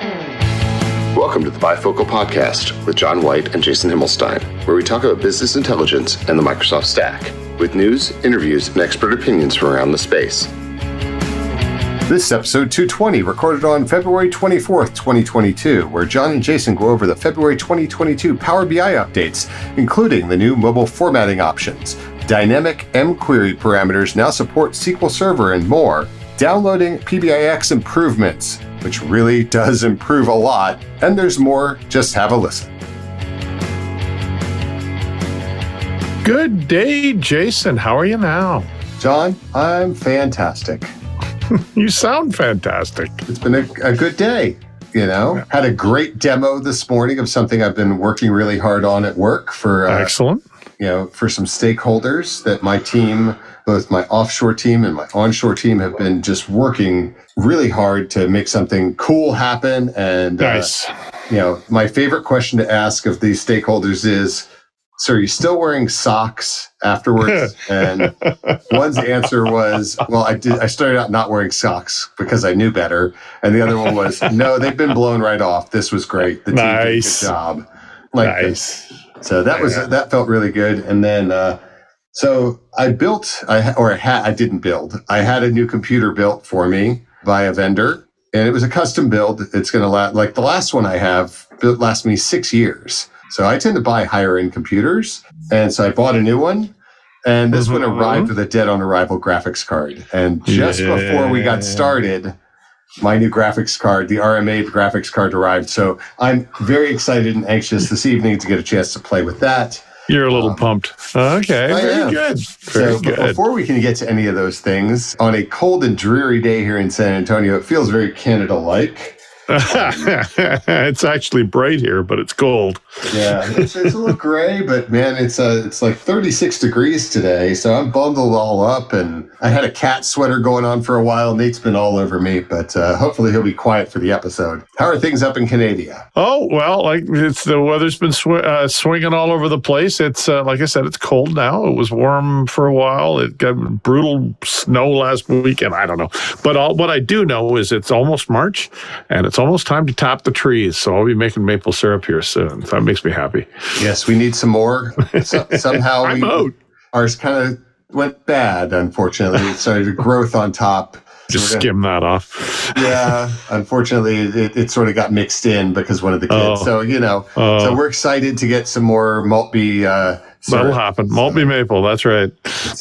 Welcome to the Bifocal Podcast with John White and Jason Himmelstein, where we talk about business intelligence and the Microsoft stack, with news, interviews, and expert opinions from around the space. This is episode 220, recorded on February 24th, 2022, where John and Jason go over the February 2022 Power BI updates, including the new mobile formatting options, dynamic mQuery parameters now support SQL Server, and more, downloading PBIX improvements, which really does improve a lot, and there's more. Just have a listen. Good day, Jason. How are you now? John, I'm fantastic. you sound fantastic. It's been a, a good day. You know, had a great demo this morning of something I've been working really hard on at work for. Uh, Excellent. You know, for some stakeholders that my team both my offshore team and my onshore team have been just working really hard to make something cool happen. And, uh, nice. Uh, you know, my favorite question to ask of these stakeholders is, so are you still wearing socks afterwards? and one's answer was, well, I did, I started out not wearing socks because I knew better. And the other one was, no, they've been blown right off. This was great. The team nice. did a good job. Like nice. This. So that was, yeah. that felt really good. And then, uh, so I built, I, or I, had, I didn't build. I had a new computer built for me by a vendor, and it was a custom build. It's going to last, like the last one I have, it last me six years. So I tend to buy higher end computers, and so I bought a new one. And this mm-hmm. one arrived with a dead on arrival graphics card. And just yeah. before we got started, my new graphics card, the RMA graphics card arrived. So I'm very excited and anxious this evening to get a chance to play with that. You're a little um, pumped. Okay, I very am. good. Very so, good. Before we can get to any of those things, on a cold and dreary day here in San Antonio, it feels very Canada like. it's actually bright here, but it's cold. Yeah, it's, it's a little gray, but man, it's uh, it's like 36 degrees today. So I'm bundled all up, and I had a cat sweater going on for a while. Nate's been all over me, but uh, hopefully he'll be quiet for the episode. How are things up in Canada? Oh well, like it's the weather's been sw- uh, swinging all over the place. It's uh, like I said, it's cold now. It was warm for a while. It got brutal snow last weekend. I don't know, but all, what I do know is it's almost March, and it's almost time to top the trees. So I'll be making maple syrup here soon. So That makes me happy. Yes, we need some more. So, somehow we, out. ours kind of went bad, unfortunately. It started to growth on top. Just skim that off. yeah, unfortunately, it, it, sort of got mixed in because one of the kids. Oh. So you know, oh. so we're excited to get some more Maltby. Uh, That'll happen. Maltby maple. That's right.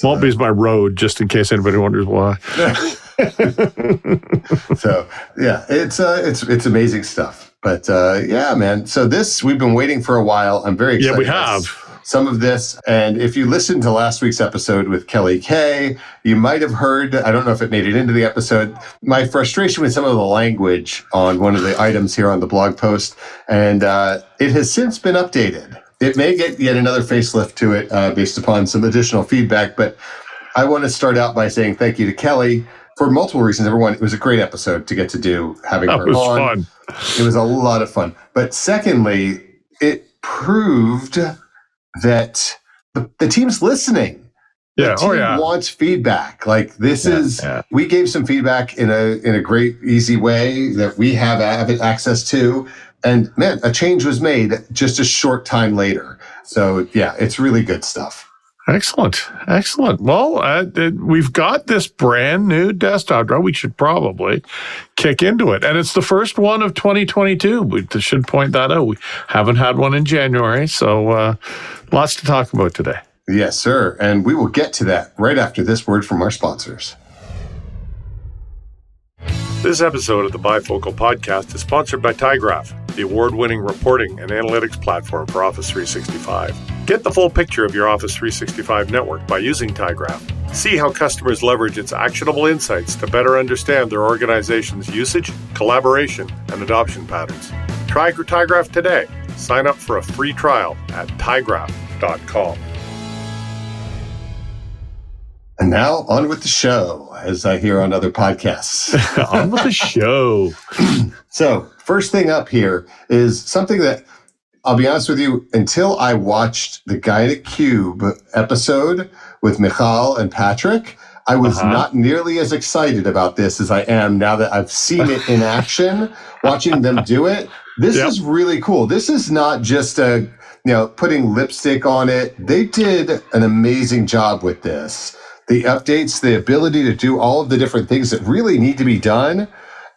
Maltby's uh, my road, just in case anybody wonders why. so yeah, it's uh, it's it's amazing stuff. But uh, yeah, man. So this we've been waiting for a while. I'm very excited. Yeah, we have some of this. And if you listened to last week's episode with Kelly Kay, you might have heard, I don't know if it made it into the episode, my frustration with some of the language on one of the items here on the blog post. And uh, it has since been updated. It may get yet another facelift to it uh, based upon some additional feedback, but I want to start out by saying thank you to Kelly for multiple reasons. Everyone, it was a great episode to get to do having that her was on. Fun. It was a lot of fun. But secondly, it proved that the, the team's listening. Yeah. The oh, team oh, yeah. wants feedback. Like this yeah, is, yeah. we gave some feedback in a in a great, easy way that we have access to. And man, a change was made just a short time later. So yeah, it's really good stuff. Excellent. Excellent. Well, uh, we've got this brand new desktop. We should probably kick into it. And it's the first one of 2022. We should point that out. We haven't had one in January. So uh, lots to talk about today. Yes, sir. And we will get to that right after this word from our sponsors. This episode of the Bifocal Podcast is sponsored by tyGraph, the award winning reporting and analytics platform for Office 365. Get the full picture of your Office 365 network by using tyGraph. See how customers leverage its actionable insights to better understand their organization's usage, collaboration, and adoption patterns. Try tyGraph today. Sign up for a free trial at tygraph.com. And now on with the show, as I hear on other podcasts. on with the show. so, first thing up here is something that I'll be honest with you, until I watched the Guy in a Cube episode with Michal and Patrick, I was uh-huh. not nearly as excited about this as I am now that I've seen it in action, watching them do it. This yep. is really cool. This is not just a, you know, putting lipstick on it. They did an amazing job with this. The updates, the ability to do all of the different things that really need to be done,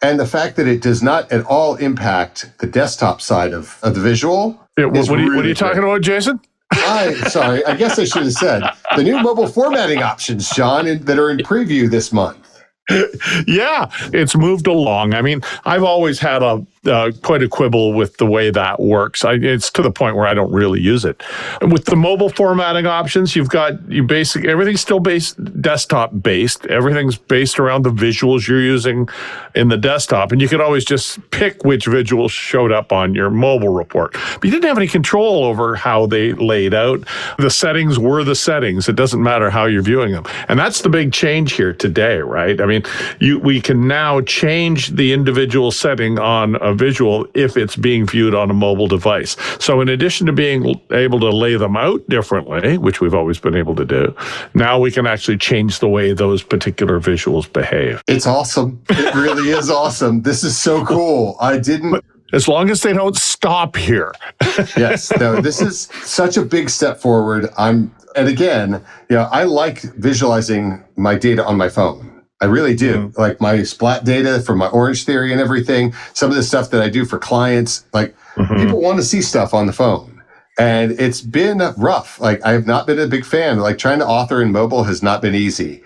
and the fact that it does not at all impact the desktop side of, of the visual. Yeah, what, are you, what, are you, talking about, Jason? I sorry, I guess I should have said the new mobile formatting options, John, that are in preview this month. yeah, it's moved along. I mean, I've always had a uh, quite a quibble with the way that works. I, it's to the point where I don't really use it. With the mobile formatting options, you've got you basic everything's still based desktop based. Everything's based around the visuals you're using in the desktop, and you could always just pick which visuals showed up on your mobile report. But you didn't have any control over how they laid out. The settings were the settings. It doesn't matter how you're viewing them, and that's the big change here today, right? I mean, you we can now change the individual setting on a visual if it's being viewed on a mobile device. So, in addition to being able to lay them out differently, which we've always been able to do, now we can actually change the way those particular visuals behave. It's awesome. It really is awesome. This is so cool. I didn't. But, as long as they don't stop here. yes, no, this is such a big step forward. I'm, and again, you know, I like visualizing my data on my phone. I really do. Mm-hmm. Like my splat data for my Orange Theory and everything, some of the stuff that I do for clients, like mm-hmm. people want to see stuff on the phone. And it's been rough. Like I have not been a big fan. Like trying to author in mobile has not been easy.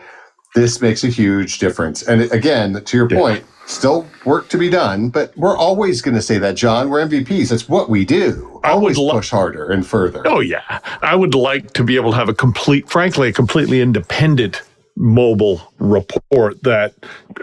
This makes a huge difference. And again, to your yeah. point, still work to be done, but we're always going to say that, John. We're MVPs. That's what we do. Always lo- push harder and further. Oh yeah, I would like to be able to have a complete, frankly, a completely independent mobile report that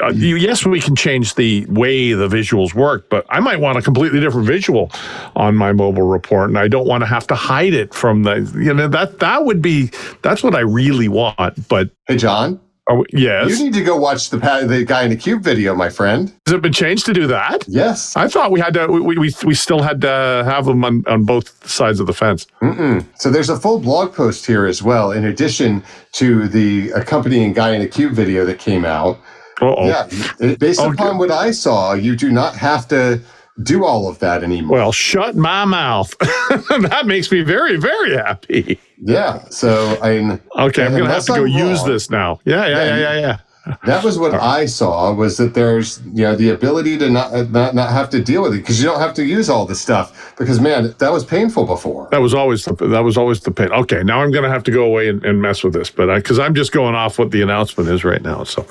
uh, you, yes we can change the way the visuals work but i might want a completely different visual on my mobile report and i don't want to have to hide it from the you know that that would be that's what i really want but hey john Oh, yes. You need to go watch the the guy in the cube video, my friend. Has it been changed to do that? Yes. I thought we had to. We we, we still had to have them on, on both sides of the fence. Mm-mm. So there's a full blog post here as well, in addition to the accompanying guy in the cube video that came out. Uh-oh. Yeah. Based oh, upon what I saw, you do not have to do all of that anymore. Well, shut my mouth. that makes me very, very happy. Yeah. So I okay, I'm going to have to go use this now. Yeah, yeah, yeah, yeah, yeah that was what uh-huh. I saw was that there's you know the ability to not uh, not, not have to deal with it because you don't have to use all the stuff because man that was painful before. That was always the, that was always the pain. Okay, now I'm going to have to go away and, and mess with this, but because I'm just going off what the announcement is right now. So,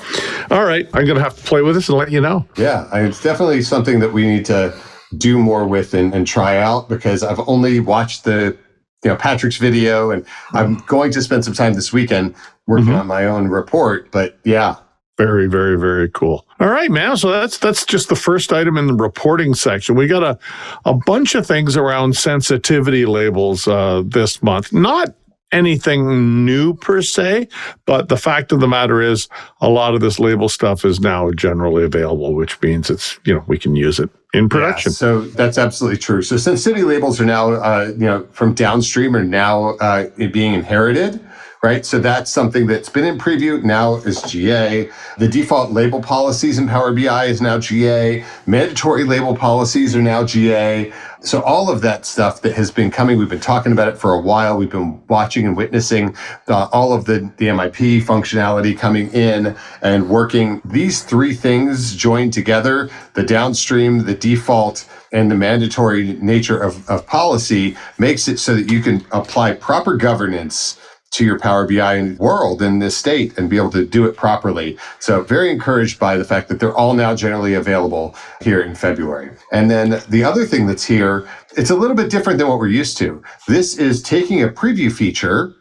all right, I'm going to have to play with this and let you know. Yeah, it's definitely something that we need to do more with and, and try out because I've only watched the you know Patrick's video and I'm mm-hmm. going to spend some time this weekend working mm-hmm. on my own report. But yeah, very, very, very cool. All right, man. So that's that's just the first item in the reporting section. We got a a bunch of things around sensitivity labels uh, this month. Not anything new per se, but the fact of the matter is, a lot of this label stuff is now generally available, which means it's you know we can use it in production. Yeah, so that's absolutely true. So sensitivity labels are now uh, you know from downstream are now uh, being inherited right? So that's something that's been in preview, now is GA. The default label policies in Power BI is now GA. Mandatory label policies are now GA. So all of that stuff that has been coming, we've been talking about it for a while. We've been watching and witnessing uh, all of the, the MIP functionality coming in and working. These three things joined together, the downstream, the default, and the mandatory nature of, of policy makes it so that you can apply proper governance to your Power BI world in this state and be able to do it properly. So very encouraged by the fact that they're all now generally available here in February. And then the other thing that's here, it's a little bit different than what we're used to. This is taking a preview feature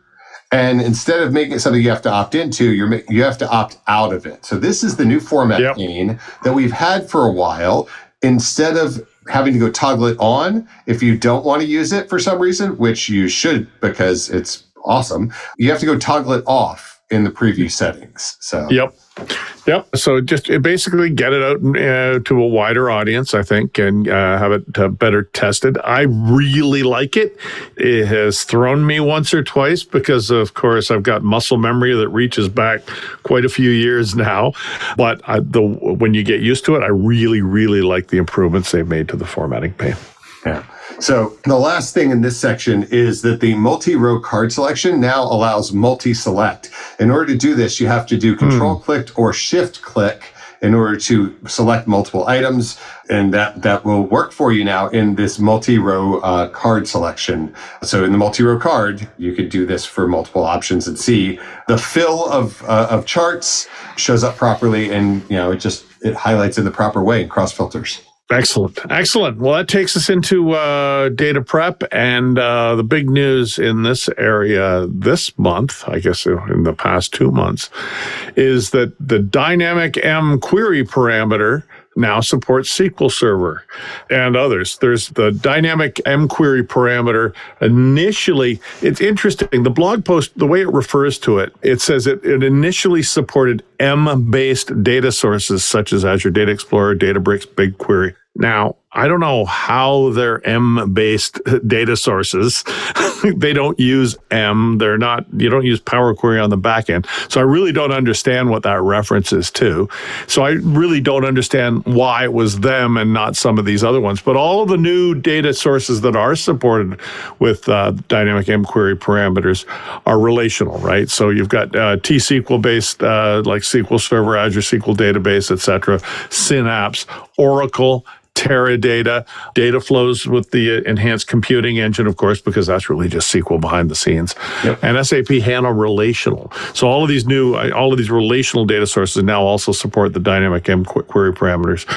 and instead of making it something you have to opt into, you're you have to opt out of it. So this is the new format yep. pane that we've had for a while. Instead of having to go toggle it on if you don't want to use it for some reason, which you should because it's awesome. You have to go toggle it off in the preview settings. So yep. Yep. So just basically get it out uh, to a wider audience, I think, and uh, have it uh, better tested. I really like it. It has thrown me once or twice because, of course, I've got muscle memory that reaches back quite a few years now. But I, the when you get used to it, I really, really like the improvements they've made to the formatting pane. Yeah. So the last thing in this section is that the multi-row card selection now allows multi-select. In order to do this, you have to do control mm. click or shift click in order to select multiple items. And that, that will work for you now in this multi-row uh, card selection. So in the multi-row card, you could do this for multiple options and see the fill of, uh, of charts shows up properly and, you know, it just, it highlights in the proper way and cross filters. Excellent. Excellent. Well, that takes us into uh, data prep. And uh, the big news in this area this month, I guess in the past two months, is that the dynamic M query parameter now supports SQL Server and others. There's the dynamic mQuery parameter. Initially, it's interesting. The blog post, the way it refers to it, it says it, it initially supported M based data sources such as Azure Data Explorer, Databricks, BigQuery. Now, I don't know how they're M based data sources. they don't use M. They're not, you don't use Power Query on the back end. So I really don't understand what that reference is to. So I really don't understand why it was them and not some of these other ones. But all of the new data sources that are supported with uh, dynamic M query parameters are relational, right? So you've got uh, T SQL based, uh, like SQL Server, Azure SQL Database, etc., Synapse, Oracle, Teradata, data flows with the uh, enhanced computing engine, of course, because that's really just SQL behind the scenes. Yep. And SAP HANA Relational. So all of these new, uh, all of these relational data sources now also support the dynamic M query parameters,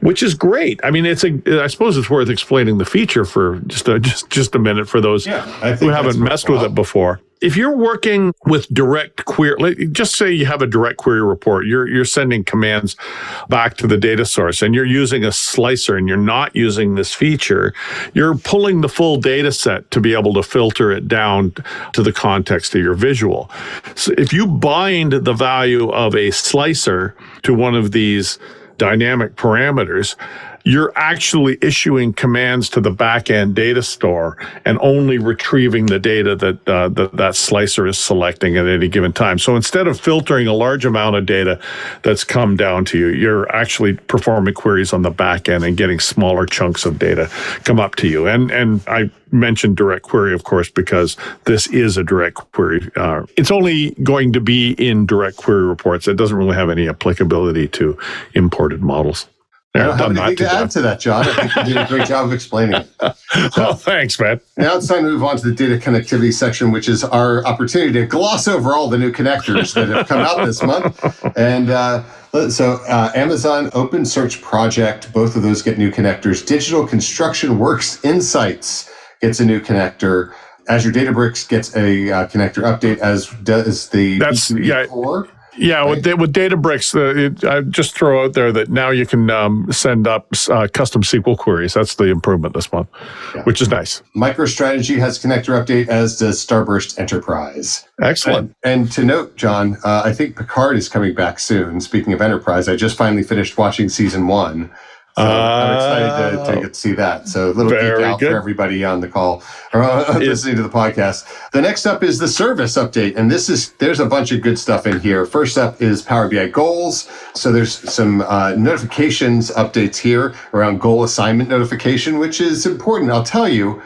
which is great. I mean, it's a, I suppose it's worth explaining the feature for just a, just just a minute for those yeah, who haven't messed with it before if you're working with direct query, just say you have a direct query report, you're, you're sending commands back to the data source and you're using a slicer and you're not using this feature, you're pulling the full data set to be able to filter it down to the context of your visual. So if you bind the value of a slicer to one of these dynamic parameters, you're actually issuing commands to the backend data store and only retrieving the data that, uh, that that slicer is selecting at any given time. So instead of filtering a large amount of data that's come down to you, you're actually performing queries on the backend and getting smaller chunks of data come up to you. And and I mentioned direct query, of course, because this is a direct query. Uh, it's only going to be in direct query reports. It doesn't really have any applicability to imported models. I don't have anything to, to add to that, John. I think you did a great job of explaining it. So, oh, thanks, man. Now it's time to move on to the data connectivity section, which is our opportunity to gloss over all the new connectors that have come out this month. And uh, so, uh, Amazon Open Search Project, both of those get new connectors. Digital Construction Works Insights gets a new connector. Azure Databricks gets a uh, connector update, as does the That's, yeah. Core. Yeah, right? with with Databricks, uh, it, I just throw out there that now you can um, send up uh, custom SQL queries. That's the improvement this month, yeah. which is nice. MicroStrategy has connector update, as does Starburst Enterprise. Excellent. And, and to note, John, uh, I think Picard is coming back soon. Speaking of Enterprise, I just finally finished watching season one. So uh, I'm excited to, to, get to see that. So a little geek out good. for everybody on the call or uh, listening to the podcast. The next up is the service update, and this is there's a bunch of good stuff in here. First up is Power BI goals. So there's some uh, notifications updates here around goal assignment notification, which is important. I'll tell you.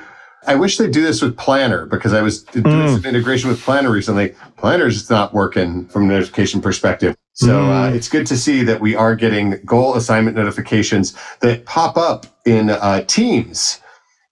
I wish they'd do this with Planner because I was doing mm. some integration with Planner recently. Planner's not working from a notification perspective. So uh, mm. it's good to see that we are getting goal assignment notifications that pop up in uh, Teams.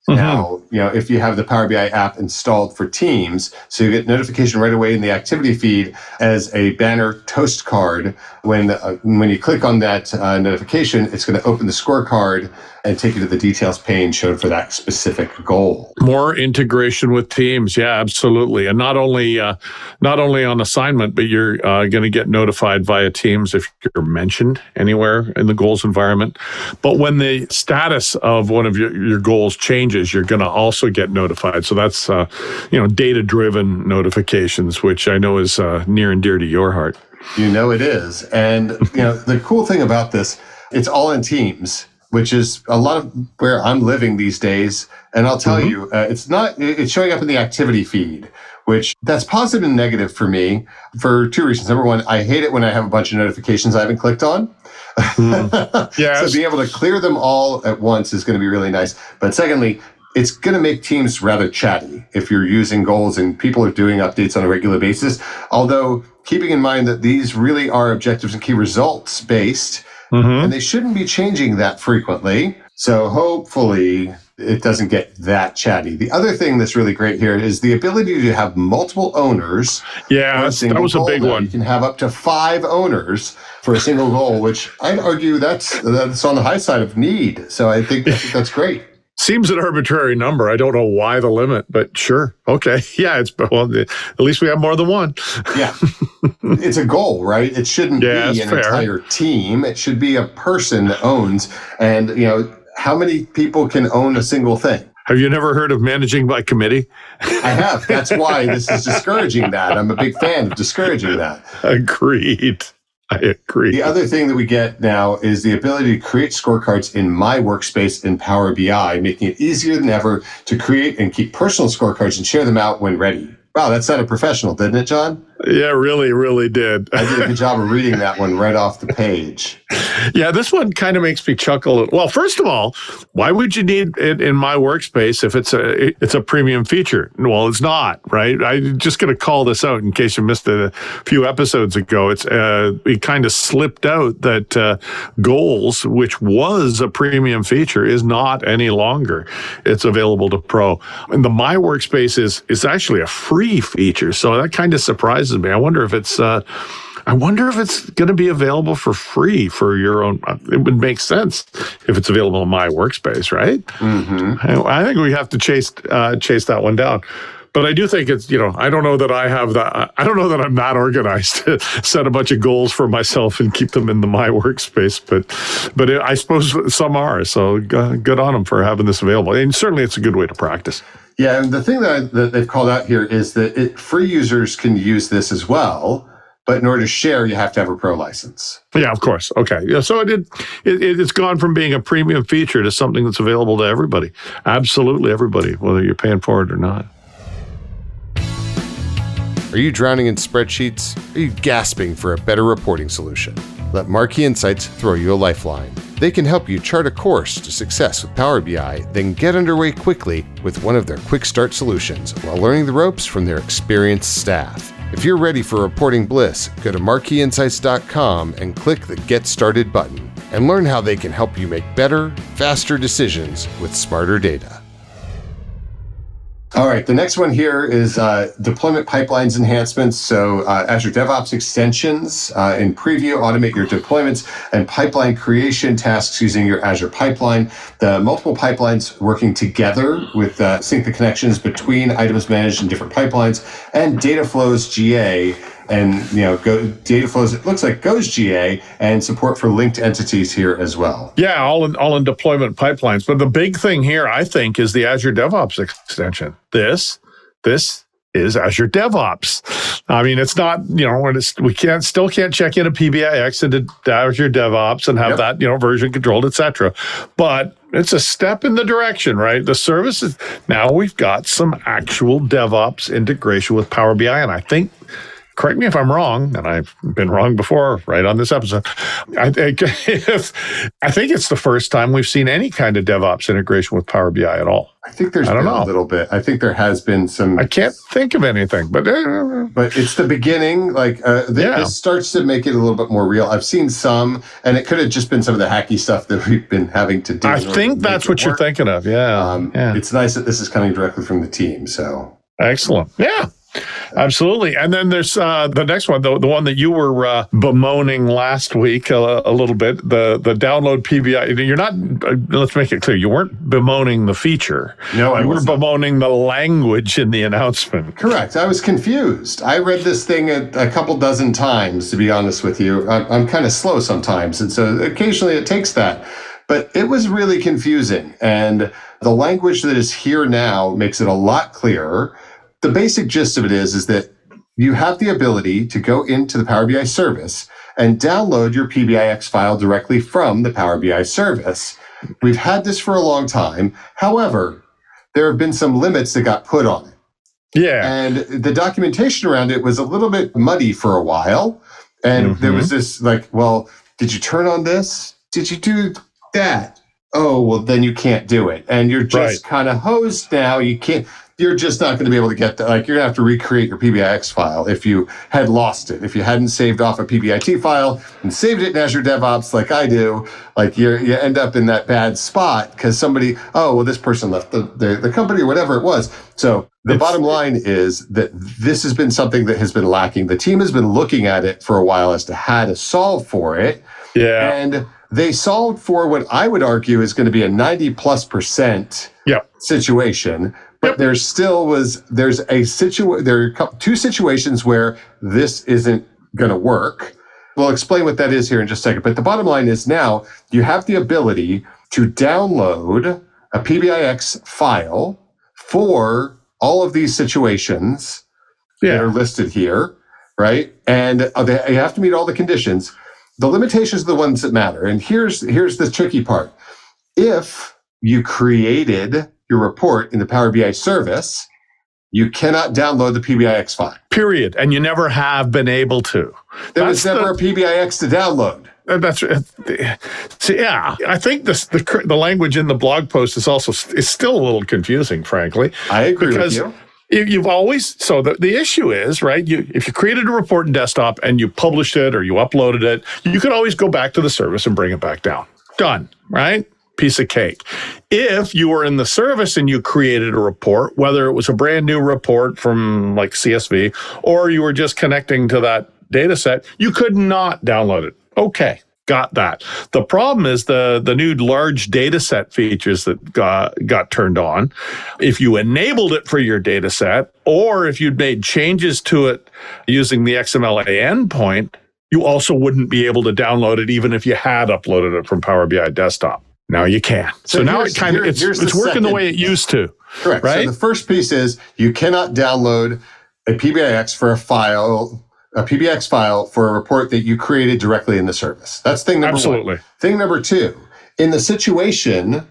Mm-hmm. Now, you know, if you have the Power BI app installed for Teams, so you get notification right away in the activity feed as a banner toast card. When uh, when you click on that uh, notification, it's going to open the scorecard and take you to the details pane shown for that specific goal. More integration with teams, yeah, absolutely, and not only uh, not only on assignment, but you're uh, going to get notified via Teams if you're mentioned anywhere in the goals environment. But when the status of one of your, your goals changes, you're going to also get notified. So that's uh, you know data driven notifications, which I know is uh, near and dear to your heart. You know it is. And you know, the cool thing about this, it's all in teams, which is a lot of where I'm living these days. And I'll tell mm-hmm. you, uh, it's not it's showing up in the activity feed which that's positive and negative for me for two reasons. Number one, I hate it when I have a bunch of notifications I haven't clicked on. Mm. Yeah. so being able to clear them all at once is going to be really nice. But secondly, it's going to make teams rather chatty if you're using goals and people are doing updates on a regular basis. Although keeping in mind that these really are objectives and key results based, mm-hmm. and they shouldn't be changing that frequently. So hopefully it doesn't get that chatty. The other thing that's really great here is the ability to have multiple owners. Yeah, that was a big one. You can have up to five owners for a single goal, which I'd argue that's that's on the high side of need. So I think, I think that's great. Seems an arbitrary number. I don't know why the limit, but sure. Okay. Yeah, it's well, at least we have more than one. yeah. It's a goal, right? It shouldn't yeah, be an fair. entire team. It should be a person that owns and, you know, how many people can own a single thing? Have you never heard of managing by committee? I have. That's why this is discouraging that. I'm a big fan of discouraging that. Agreed. I agree. The other thing that we get now is the ability to create scorecards in my workspace in Power BI, making it easier than ever to create and keep personal scorecards and share them out when ready. Wow, that sounded professional, didn't it, John? Yeah, really, really did. I did a good job of reading that one right off the page. Yeah, this one kind of makes me chuckle. Well, first of all, why would you need it in my workspace if it's a it's a premium feature? Well, it's not, right? I'm just going to call this out in case you missed it a few episodes ago. It's uh, it kind of slipped out that uh, goals, which was a premium feature, is not any longer. It's available to Pro, and the My Workspace is is actually a free feature. So that kind of surprises me. I wonder if it's. Uh, I wonder if it's going to be available for free for your own. It would make sense if it's available in my workspace, right? Mm-hmm. I, think we have to chase uh, chase that one down. But I do think it's you know I don't know that I have that I don't know that I'm that organized to set a bunch of goals for myself and keep them in the my workspace. But but it, I suppose some are. So uh, good on them for having this available. And certainly it's a good way to practice. Yeah, and the thing that, I, that they've called out here is that it, free users can use this as well. But in order to share, you have to have a pro license. Yeah, of course. Okay. Yeah. So it, did, it it's gone from being a premium feature to something that's available to everybody. Absolutely everybody, whether you're paying for it or not. Are you drowning in spreadsheets? Are you gasping for a better reporting solution? Let Marquee Insights throw you a lifeline. They can help you chart a course to success with Power BI, then get underway quickly with one of their quick start solutions while learning the ropes from their experienced staff. If you're ready for reporting bliss, go to marqueeinsights.com and click the Get Started button and learn how they can help you make better, faster decisions with smarter data. All right, the next one here is uh, deployment pipelines enhancements. So uh, Azure DevOps extensions uh, in preview automate your deployments and pipeline creation tasks using your Azure pipeline. The multiple pipelines working together with uh, sync the connections between items managed in different pipelines and data flows GA and you know go, data flows it looks like goes ga and support for linked entities here as well yeah all in all in deployment pipelines but the big thing here i think is the azure devops extension this this is Azure DevOps. I mean, it's not, you know, it's, we can't still can't check in a PBIX into Azure DevOps and have yep. that, you know, version controlled, etc. But it's a step in the direction, right? The services now we've got some actual DevOps integration with Power BI, and I think correct me if I'm wrong, and I've been wrong before, right on this episode. I think, I think it's the first time we've seen any kind of DevOps integration with Power BI at all. I think there's I don't know. a little bit. I think there has been some. I can't think of anything, but uh, but it's the beginning. Like uh, th- yeah. this starts to make it a little bit more real. I've seen some, and it could have just been some of the hacky stuff that we've been having to do. I think that's what work. you're thinking of. Yeah. Um, yeah. It's nice that this is coming directly from the team. So excellent. Yeah. Absolutely. And then there's uh, the next one, the, the one that you were uh, bemoaning last week uh, a little bit, the the download PBI. You're not, uh, let's make it clear, you weren't bemoaning the feature. No, I You were bemoaning the language in the announcement. Correct. I was confused. I read this thing a, a couple dozen times, to be honest with you. I'm, I'm kind of slow sometimes. And so occasionally it takes that. But it was really confusing. And the language that is here now makes it a lot clearer the basic gist of it is is that you have the ability to go into the Power BI service and download your PBIX file directly from the Power BI service. We've had this for a long time. However, there have been some limits that got put on it. Yeah. And the documentation around it was a little bit muddy for a while. And mm-hmm. there was this like, well, did you turn on this? Did you do that? Oh, well, then you can't do it. And you're just right. kind of hosed now. You can't, you're just not going to be able to get that. Like, you're going to have to recreate your PBIX file if you had lost it. If you hadn't saved off a PBIT file and saved it in Azure DevOps like I do, like you you end up in that bad spot because somebody, oh, well, this person left the, the, the company or whatever it was. So the it's, bottom line is that this has been something that has been lacking. The team has been looking at it for a while as to how to solve for it. Yeah. And they solved for what I would argue is going to be a 90 plus percent yep. situation but there still was there's a situ there are two situations where this isn't going to work. We'll explain what that is here in just a second. But the bottom line is now you have the ability to download a PBIX file for all of these situations yeah. that are listed here, right? And uh, they, you have to meet all the conditions. The limitations are the ones that matter. And here's here's the tricky part. If you created your report in the Power BI service, you cannot download the PBIX file. Period. And you never have been able to. There That's was never the, a PBIX to download. Uh, that's uh, so yeah. I think this the the language in the blog post is also is still a little confusing, frankly. I agree because with you. You've always so the, the issue is right. You if you created a report in desktop and you published it or you uploaded it, you could always go back to the service and bring it back down. Done. Right piece of cake. If you were in the service and you created a report, whether it was a brand new report from like CSV or you were just connecting to that data set, you could not download it. Okay. Got that. The problem is the, the new large data set features that got, got turned on. If you enabled it for your data set, or if you'd made changes to it using the XMLA endpoint, you also wouldn't be able to download it even if you had uploaded it from Power BI desktop. Now you can. So, so now it kind of it's, it's working the way it used to. Correct. Right. So the first piece is you cannot download a PBIX for a file, a PBX file for a report that you created directly in the service. That's thing number Absolutely. one. Thing number two, in the situation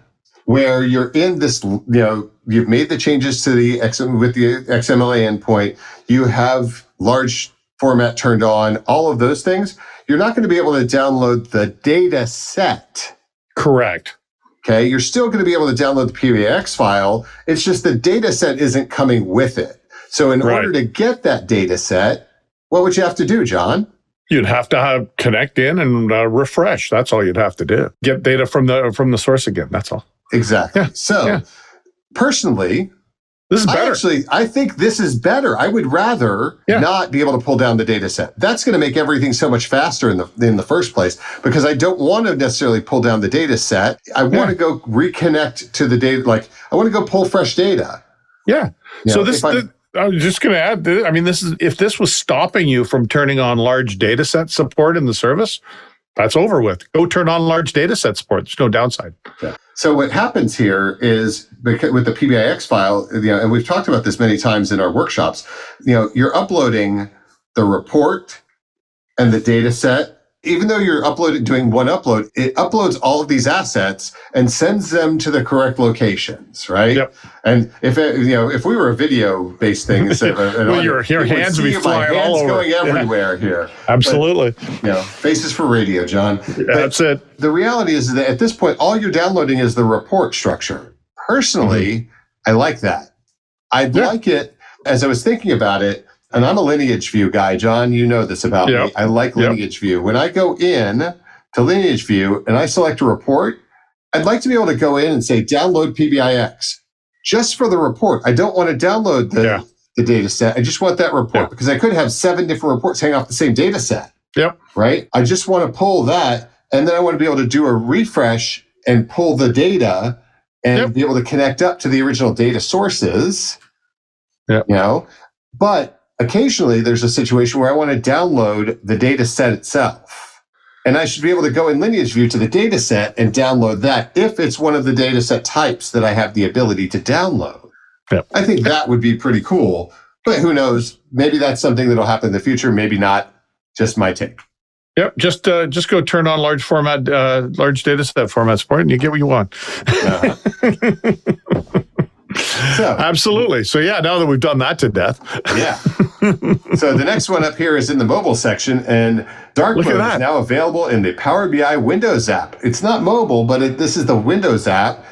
where you're in this, you know, you've made the changes to the XM, with the XMLA endpoint, you have large format turned on, all of those things, you're not going to be able to download the data set Correct. Okay. You're still going to be able to download the PBIX file. It's just the data set isn't coming with it. So in right. order to get that data set, what would you have to do, John? You'd have to have connect in and uh, refresh. That's all you'd have to do. Get data from the from the source again. That's all. Exactly. Yeah. So yeah. personally, this is better. I actually, I think this is better. I would rather yeah. not be able to pull down the data set. That's going to make everything so much faster in the in the first place because I don't want to necessarily pull down the data set. I want yeah. to go reconnect to the data. Like I want to go pull fresh data. Yeah. You so know, this. The, I was just going to add. I mean, this is if this was stopping you from turning on large data set support in the service, that's over with. Go turn on large data set support. There's no downside. Yeah. So what happens here is with the PBIX file, you know, and we've talked about this many times in our workshops, you know, you're uploading the report and the data set even though you're uploading doing one upload, it uploads all of these assets and sends them to the correct locations, right? Yep. And if it, you know, if we were a video based thing, instead of well, your, your hands would be flying all over. going everywhere yeah. here. Absolutely. But, you know, faces for radio, John. That's it. The reality is that at this point, all you're downloading is the report structure. Personally, mm-hmm. I like that. I'd yeah. like it as I was thinking about it and I'm a lineage view guy, John. You know this about yep. me. I like lineage yep. view. When I go in to lineage view and I select a report, I'd like to be able to go in and say download PBIX just for the report. I don't want to download the, yeah. the data set. I just want that report because I could have seven different reports hanging off the same data set. Yep. Right. I just want to pull that. And then I want to be able to do a refresh and pull the data and yep. be able to connect up to the original data sources. Yeah. You know, but occasionally there's a situation where I want to download the data set itself. And I should be able to go in lineage view to the data set and download that if it's one of the data set types that I have the ability to download. Yep. I think that would be pretty cool. But who knows? Maybe that's something that'll happen in the future. Maybe not. Just my take. Yep, just uh, just go turn on large format, uh, large data set format support, and you get what you want. Uh-huh. so, Absolutely. So yeah, now that we've done that to death. yeah. so the next one up here is in the mobile section, and Dark Look Mode is now available in the Power BI Windows app. It's not mobile, but it, this is the Windows app.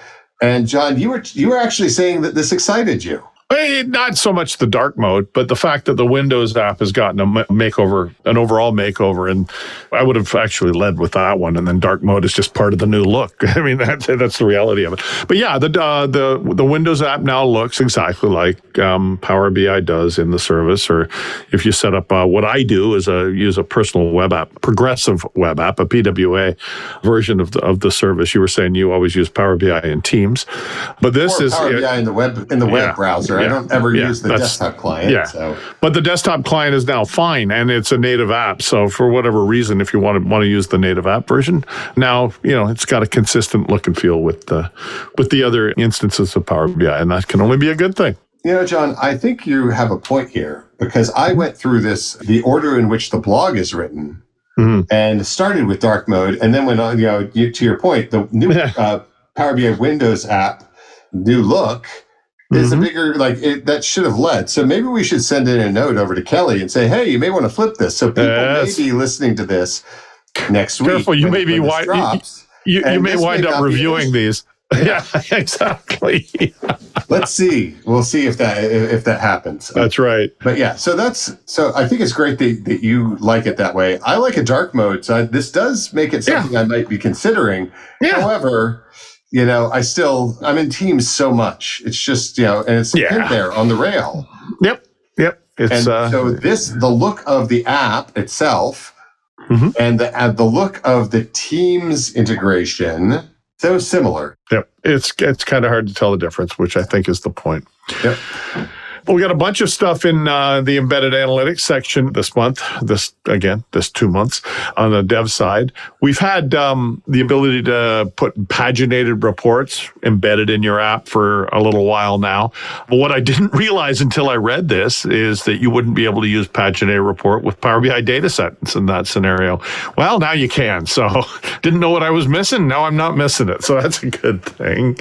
And John, you were you were actually saying that this excited you. Not so much the dark mode, but the fact that the Windows app has gotten a makeover, an overall makeover, and I would have actually led with that one. And then dark mode is just part of the new look. I mean, that's that's the reality of it. But yeah, the uh, the the Windows app now looks exactly like um, Power BI does in the service. Or if you set up uh, what I do is a use a personal web app, progressive web app, a PWA version of the of the service. You were saying you always use Power BI in Teams, but this or is Power BI in the web in the web yeah, browser. I don't ever yeah, use the desktop client. Yeah. So. But the desktop client is now fine and it's a native app. So for whatever reason, if you want to want to use the native app version, now, you know, it's got a consistent look and feel with the with the other instances of Power BI. And that can only be a good thing. You know, John, I think you have a point here because I went through this, the order in which the blog is written, mm-hmm. and started with dark mode, and then went on, you know, to your point, the new uh, Power BI Windows app, new look, is mm-hmm. a bigger like it, that should have led. So maybe we should send in a note over to Kelly and say, "Hey, you may want to flip this." So people yes. may be listening to this next Careful, week. Careful, you may be wi- drops, you, you, you may wind up reviewing these. Yeah, exactly. Let's see. We'll see if that if that happens. That's right. But yeah, so that's so. I think it's great that, that you like it that way. I like a dark mode, so this does make it something yeah. I might be considering. Yeah. However, you know, I still I'm in Teams so much. It's just you know, and it's yeah. there on the rail. Yep, yep. It's, and uh, so this the look of the app itself, mm-hmm. and the uh, the look of the Teams integration so similar. Yep, it's it's kind of hard to tell the difference, which I think is the point. Yep. Well, we got a bunch of stuff in uh, the embedded analytics section this month. This again, this two months on the dev side. We've had um, the ability to put paginated reports embedded in your app for a little while now. But what I didn't realize until I read this is that you wouldn't be able to use paginated report with Power BI data sets in that scenario. Well, now you can. So didn't know what I was missing. Now I'm not missing it. So that's a good thing.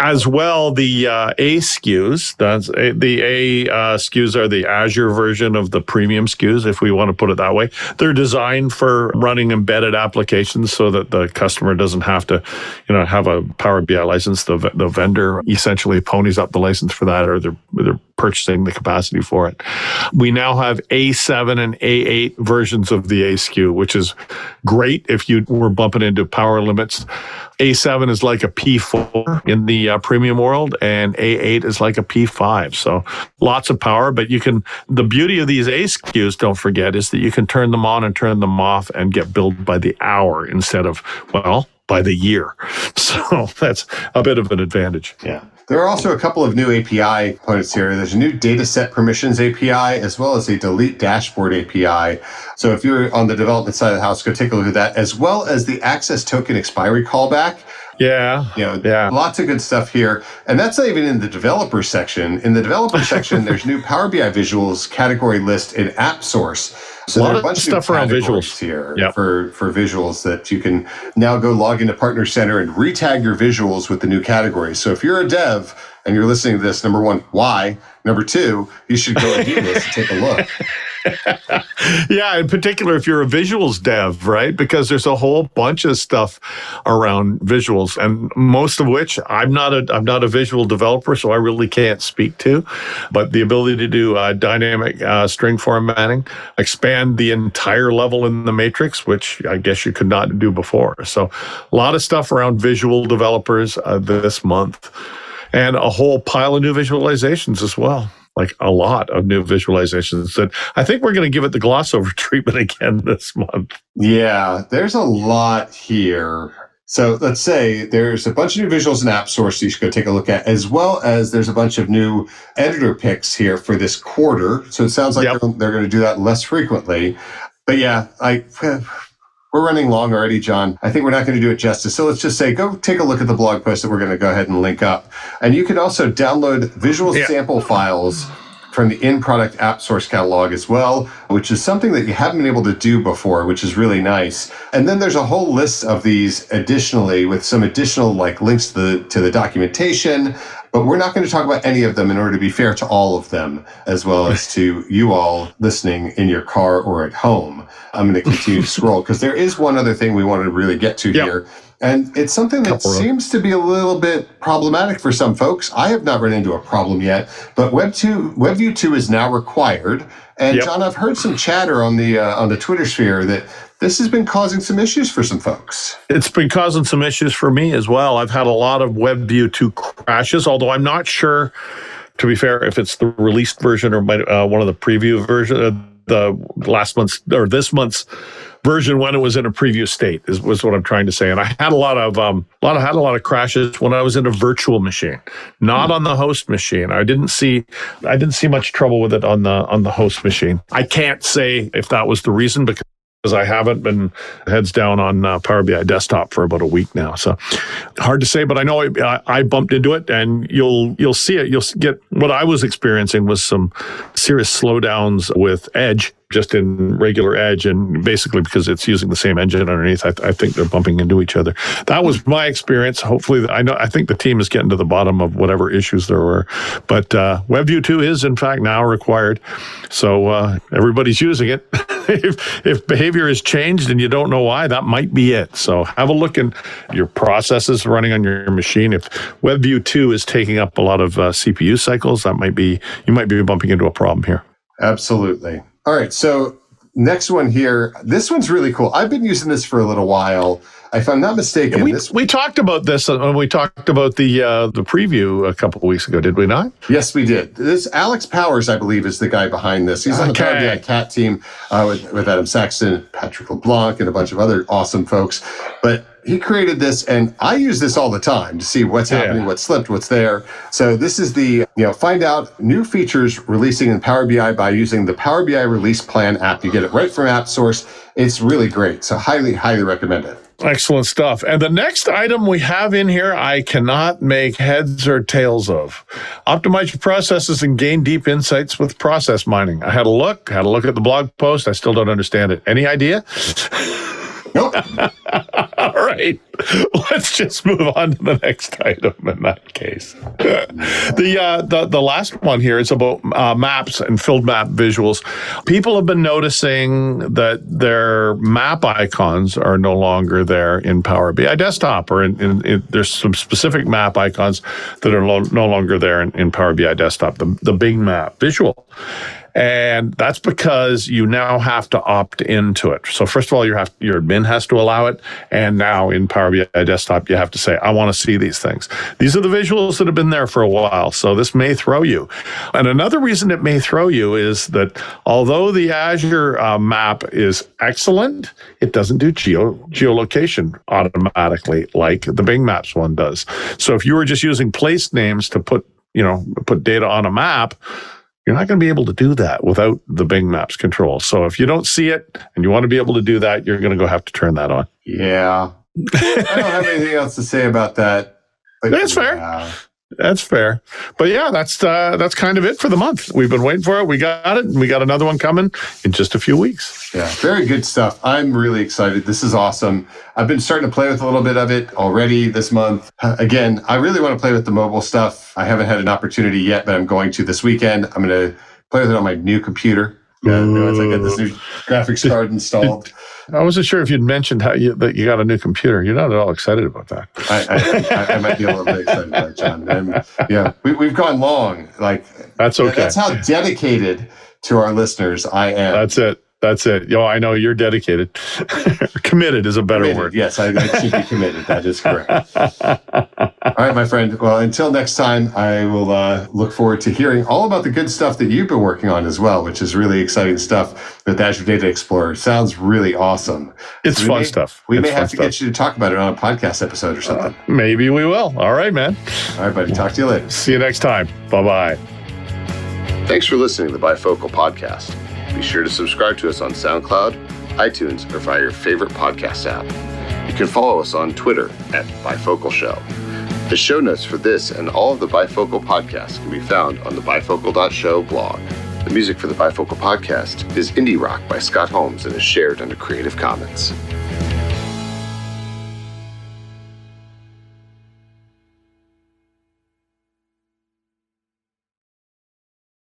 As well, the uh, A SKUs. That's a, the A uh, SKUs are the Azure version of the premium SKUs, if we want to put it that way. They're designed for running embedded applications so that the customer doesn't have to, you know, have a Power BI license. The, the vendor essentially ponies up the license for that, or they're they're purchasing the capacity for it. We now have A7 and A8 versions of the A which is great if you were bumping into power limits. A7 is like a P4 in the uh, premium world, and A8 is like a P5. So lots of power, but you can, the beauty of these A don't forget, is that you can turn them on and turn them off and get billed by the hour instead of, well, by the year. So that's a bit of an advantage. Yeah. There are also a couple of new API components here. There's a new data set permissions API as well as a delete dashboard API. So if you're on the development side of the house, go take a look at that, as well as the access token expiry callback. Yeah. You know, yeah. lots of good stuff here. And that's not even in the developer section. In the developer section, there's new Power BI visuals category list in App Source. So a lot of, of stuff around visuals here yep. for, for visuals that you can now go log into Partner Center and retag your visuals with the new categories. So if you're a dev and you're listening to this, number one, why? Number two, you should go and do this and take a look. yeah, in particular, if you're a visuals dev, right? Because there's a whole bunch of stuff around visuals, and most of which I'm not a I'm not a visual developer, so I really can't speak to. But the ability to do uh, dynamic uh, string formatting, expand the entire level in the matrix, which I guess you could not do before. So, a lot of stuff around visual developers uh, this month and a whole pile of new visualizations as well. Like a lot of new visualizations that I think we're going to give it the gloss over treatment again this month. Yeah, there's a lot here. So let's say there's a bunch of new visuals in App Source you should go take a look at, as well as there's a bunch of new editor picks here for this quarter. So it sounds like yep. they're, they're going to do that less frequently. But yeah, I we're running long already, John. I think we're not going to do it justice. So let's just say go take a look at the blog post that we're going to go ahead and link up. And you can also download visual yeah. sample files from the in product app source catalog as well, which is something that you haven't been able to do before, which is really nice. And then there's a whole list of these additionally with some additional like links to the, to the documentation. But we're not going to talk about any of them in order to be fair to all of them, as well as to you all listening in your car or at home. I'm going to continue to scroll because there is one other thing we wanted to really get to yep. here. And it's something that seems to be a little bit problematic for some folks. I have not run into a problem yet, but Web 2, WebView 2 is now required. And yep. John, I've heard some chatter on the uh, on the Twitter sphere that this has been causing some issues for some folks. It's been causing some issues for me as well. I've had a lot of WebView 2 crashes, although I'm not sure, to be fair, if it's the released version or uh, one of the preview version, uh, the last month's or this month's version when it was in a preview state is was what I'm trying to say. And I had a lot of um a lot of had a lot of crashes when I was in a virtual machine, not on the host machine. I didn't see I didn't see much trouble with it on the on the host machine. I can't say if that was the reason because because I haven't been heads down on uh, Power BI desktop for about a week now. So hard to say, but I know I, I, bumped into it, and you'll you'll see it. You'll get what I was experiencing was some serious slowdowns with Edge just in regular edge and basically because it's using the same engine underneath I, th- I, think they're bumping into each other. That was my experience. Hopefully i know i think the team is getting to the bottom of whatever issues there were. But uh, webview 2 is in fact now required. So uh, everybody's using it. If, if behavior has changed and you don't know why that might be it. So have a look in your processes running on your machine. If webview 2 is taking up a lot of uh, cpu cycles that might be you might be bumping into a problem here. Absolutely all right. So next one here. This one's really cool. I've been using this for a little while. If I'm not mistaken, we, this we talked about this when we talked about the uh, the preview a couple of weeks ago, did we not? Yes, we did. This Alex Powers, I believe, is the guy behind this. He's on the Power Cat team uh, with, with Adam Saxton, Patrick LeBlanc, and a bunch of other awesome folks. But he created this and I use this all the time to see what's happening, yeah. what's slipped, what's there. So this is the, you know, find out new features releasing in Power BI by using the Power BI release plan app. You get it right from App Source. It's really great. So highly, highly recommend it. Excellent stuff. And the next item we have in here, I cannot make heads or tails of. Optimize your processes and gain deep insights with process mining. I had a look, had a look at the blog post. I still don't understand it. Any idea? Nope. All right. Let's just move on to the next item in that case. the, uh, the the last one here is about uh, maps and filled map visuals. People have been noticing that their map icons are no longer there in Power BI Desktop, or in, in, in there's some specific map icons that are lo- no longer there in, in Power BI Desktop. The the big map visual. And that's because you now have to opt into it. So first of all, you have, your admin has to allow it. And now in Power BI Desktop, you have to say, I want to see these things. These are the visuals that have been there for a while. So this may throw you. And another reason it may throw you is that although the Azure uh, map is excellent, it doesn't do geo geolocation automatically like the Bing Maps one does. So if you were just using place names to put you know put data on a map you're not going to be able to do that without the Bing Maps control. So if you don't see it and you want to be able to do that, you're going to go have to turn that on. Yeah. I don't have anything else to say about that. That's yeah. fair. That's fair. But yeah, that's uh, that's kind of it for the month. We've been waiting for it. We got it, and we got another one coming in just a few weeks. Yeah, very good stuff. I'm really excited. This is awesome. I've been starting to play with a little bit of it already this month. Uh, again, I really want to play with the mobile stuff. I haven't had an opportunity yet, but I'm going to this weekend. I'm going to play with it on my new computer. Yeah, once I get this mm. new graphics card installed. I wasn't sure if you'd mentioned how you, that you got a new computer. You're not at all excited about that. I, I, I, I might be a little bit excited about it, John. And yeah, we, have gone long. Like that's okay. That's how dedicated to our listeners I am. That's it. That's it. Yo, I know you're dedicated. committed is a better committed. word. Yes, I, I, should be committed. That is correct. all right, my friend. Well, until next time, I will uh, look forward to hearing all about the good stuff that you've been working on as well, which is really exciting stuff with Azure Data Explorer. Sounds really awesome. It's we fun may, stuff. We it's may have to stuff. get you to talk about it on a podcast episode or something. Uh, maybe we will. All right, man. All right, buddy. Talk to you later. See you next time. Bye bye. Thanks for listening to the Bifocal Podcast. Be sure to subscribe to us on SoundCloud, iTunes, or via your favorite podcast app. You can follow us on Twitter at Bifocal Show. The show notes for this and all of the Bifocal podcasts can be found on the bifocal.show blog. The music for the Bifocal podcast is Indie Rock by Scott Holmes and is shared under Creative Commons.